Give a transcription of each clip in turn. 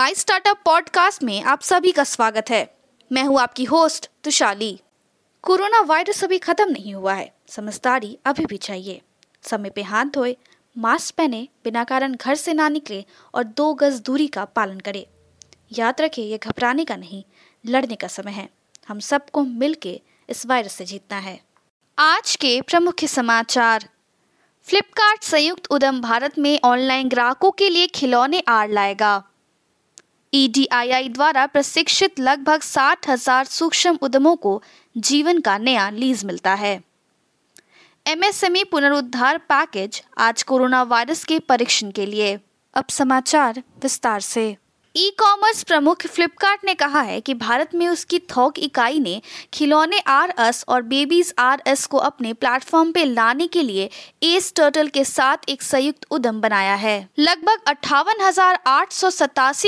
My startup podcast में आप सभी का स्वागत है। मैं हूँ आपकी होस्ट तुशाली। कोरोना वायरस अभी खत्म नहीं हुआ है। समझदारी अभी भी चाहिए। समय पे हाथ धोए, मास्क पहने, बिना कारण घर से ना निकले और दो गज दूरी का पालन करें। याद रखें, ये घबराने का नहीं, लड़ने का समय है। हम सबको मिल के इस वायरस से जीतना है। आज के प्रमुख समाचार। फ्लिपकार्ट संयुक्त उद्यम भारत में ऑनलाइन ग्राहकों के लिए खिलौने आड़ लाएगा। ईडीआईआई e द्वारा प्रशिक्षित लगभग साठ हज़ार सूक्ष्म उद्यमों को जीवन का नया लीज मिलता है। एमएसएमई पुनरुद्धार पैकेज आज कोरोना वायरस के परीक्षण के लिए। अब समाचार विस्तार से। ई कॉमर्स प्रमुख फ्लिपकार्ट ने कहा है कि भारत में उसकी थोक इकाई ने खिलौने आर एस और बेबीज आर एस को अपने प्लेटफॉर्म पे लाने के लिए एस टर्टल के साथ एक संयुक्त उद्यम बनाया है। लगभग अट्ठावन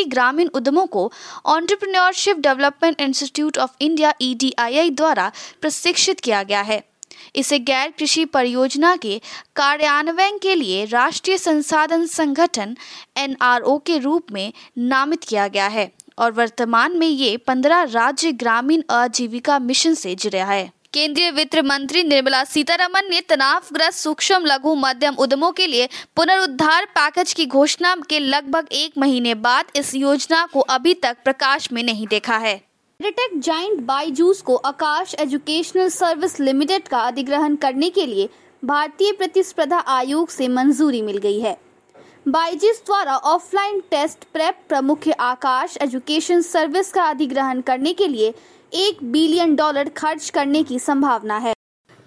ग्रामीण उद्यमों को entrepreneurship development institute of India ई द्वारा प्रशिक्षित किया गया है। इसे गैर कृषि परियोजना के कार्यान्वयन के लिए राष्ट्रीय संसाधन संगठन एनआरओ के रूप में नामित किया गया है और वर्तमान में ये पंद्रह राज्य ग्रामीण आजीविका मिशन से जुड़ा है। केंद्रीय वित्त मंत्री निर्मला सीतारमन ने तनावग्रस्त सूक्ष्म लघु मध्यम उद्यमों के लिए पुनरुद्धार पैकेज की घोषणा के लगभग एक महीने बाद इस योजना को अभी तक प्रकाश में नहीं देखा है। एडिटेक जाइंट बाईजूस को आकाश एजुकेशनल सर्विस लिमिटेड का अधिग्रहण करने के लिए भारतीय प्रतिस्पर्धा आयोग से मंजूरी मिल गई है। बाईजूस द्वारा ऑफलाइन टेस्ट प्रेप प्रमुख आकाश एजुकेशन सर्विस का अधिग्रहण करने के लिए एक बिलियन डॉलर खर्च करने की संभावना है।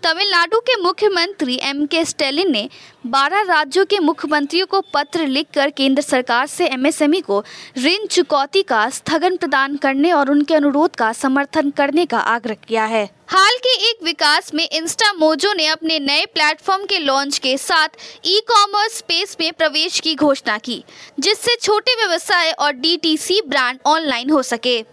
तमिलनाडु के मुख्यमंत्री एम के स्टेलिन ने 12 राज्यों के मुख्यमंत्रियों को पत्र लिखकर केंद्र सरकार से एमएसएमई को ऋण चुकौती का स्थगन प्रदान करने और उनके अनुरोध का समर्थन करने का आग्रह किया है। हाल के एक विकास में इंस्टा मोजो ने अपने नए प्लेटफॉर्म के लॉन्च के साथ ई कॉमर्स स्पेस में प्रवेश की घोषणा की, जिससे छोटे व्यवसाय और डीटीसी ब्रांड ऑनलाइन हो सके।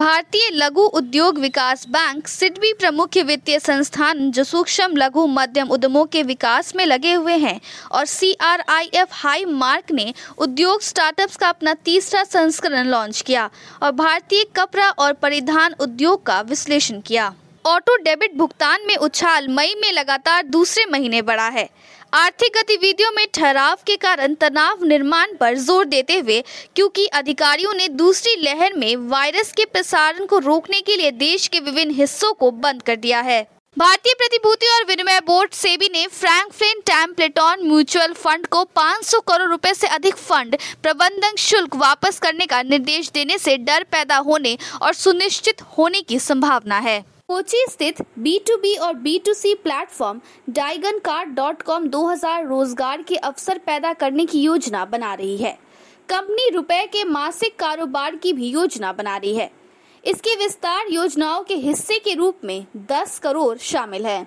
भारतीय लघु उद्योग विकास बैंक सिडबी प्रमुख वित्तीय संस्थान जो सूक्ष्म लघु मध्यम उद्यमों के विकास में लगे हुए हैं और C R I F high mark ने उद्योग स्टार्टअप्स का अपना तीसरा संस्करण लॉन्च किया और भारतीय कपड़ा और परिधान उद्योग का विश्लेषण किया। ऑटो डेबिट भुगतान में उछाल मई में लगातार दूसरे महीने बढ़ा है। आर्थिक गतिविधियों में ठहराव के कारण तनाव निर्माण पर ज़ोर देते हुए क्योंकि अधिकारियों ने दूसरी लहर में वायरस के प्रसारण को रोकने के लिए देश के विभिन्न हिस्सों को बंद कर दिया है। भारतीय प्रतिभूति और विनिमय बोर्ड सेबी ने Frank Franklin Templeton mutual fund को 500 करोड़ रुपए से अधिक फंड प्रबंधन शुल्क वापस करने का निर्देश देने से डर पैदा होने और सुनिश्चित होने की संभावना है। कोची स्थित बी टू बी और बी टू सी प्लेटफॉर्म डाइगन कार्ड डॉट कॉम दो हज़ार रोज़गार के अवसर पैदा करने की योजना बना रही है। कंपनी रुपए के मासिक कारोबार की भी योजना बना रही है। इसके विस्तार योजनाओं के हिस्से के रूप में 10 करोड़ शामिल है।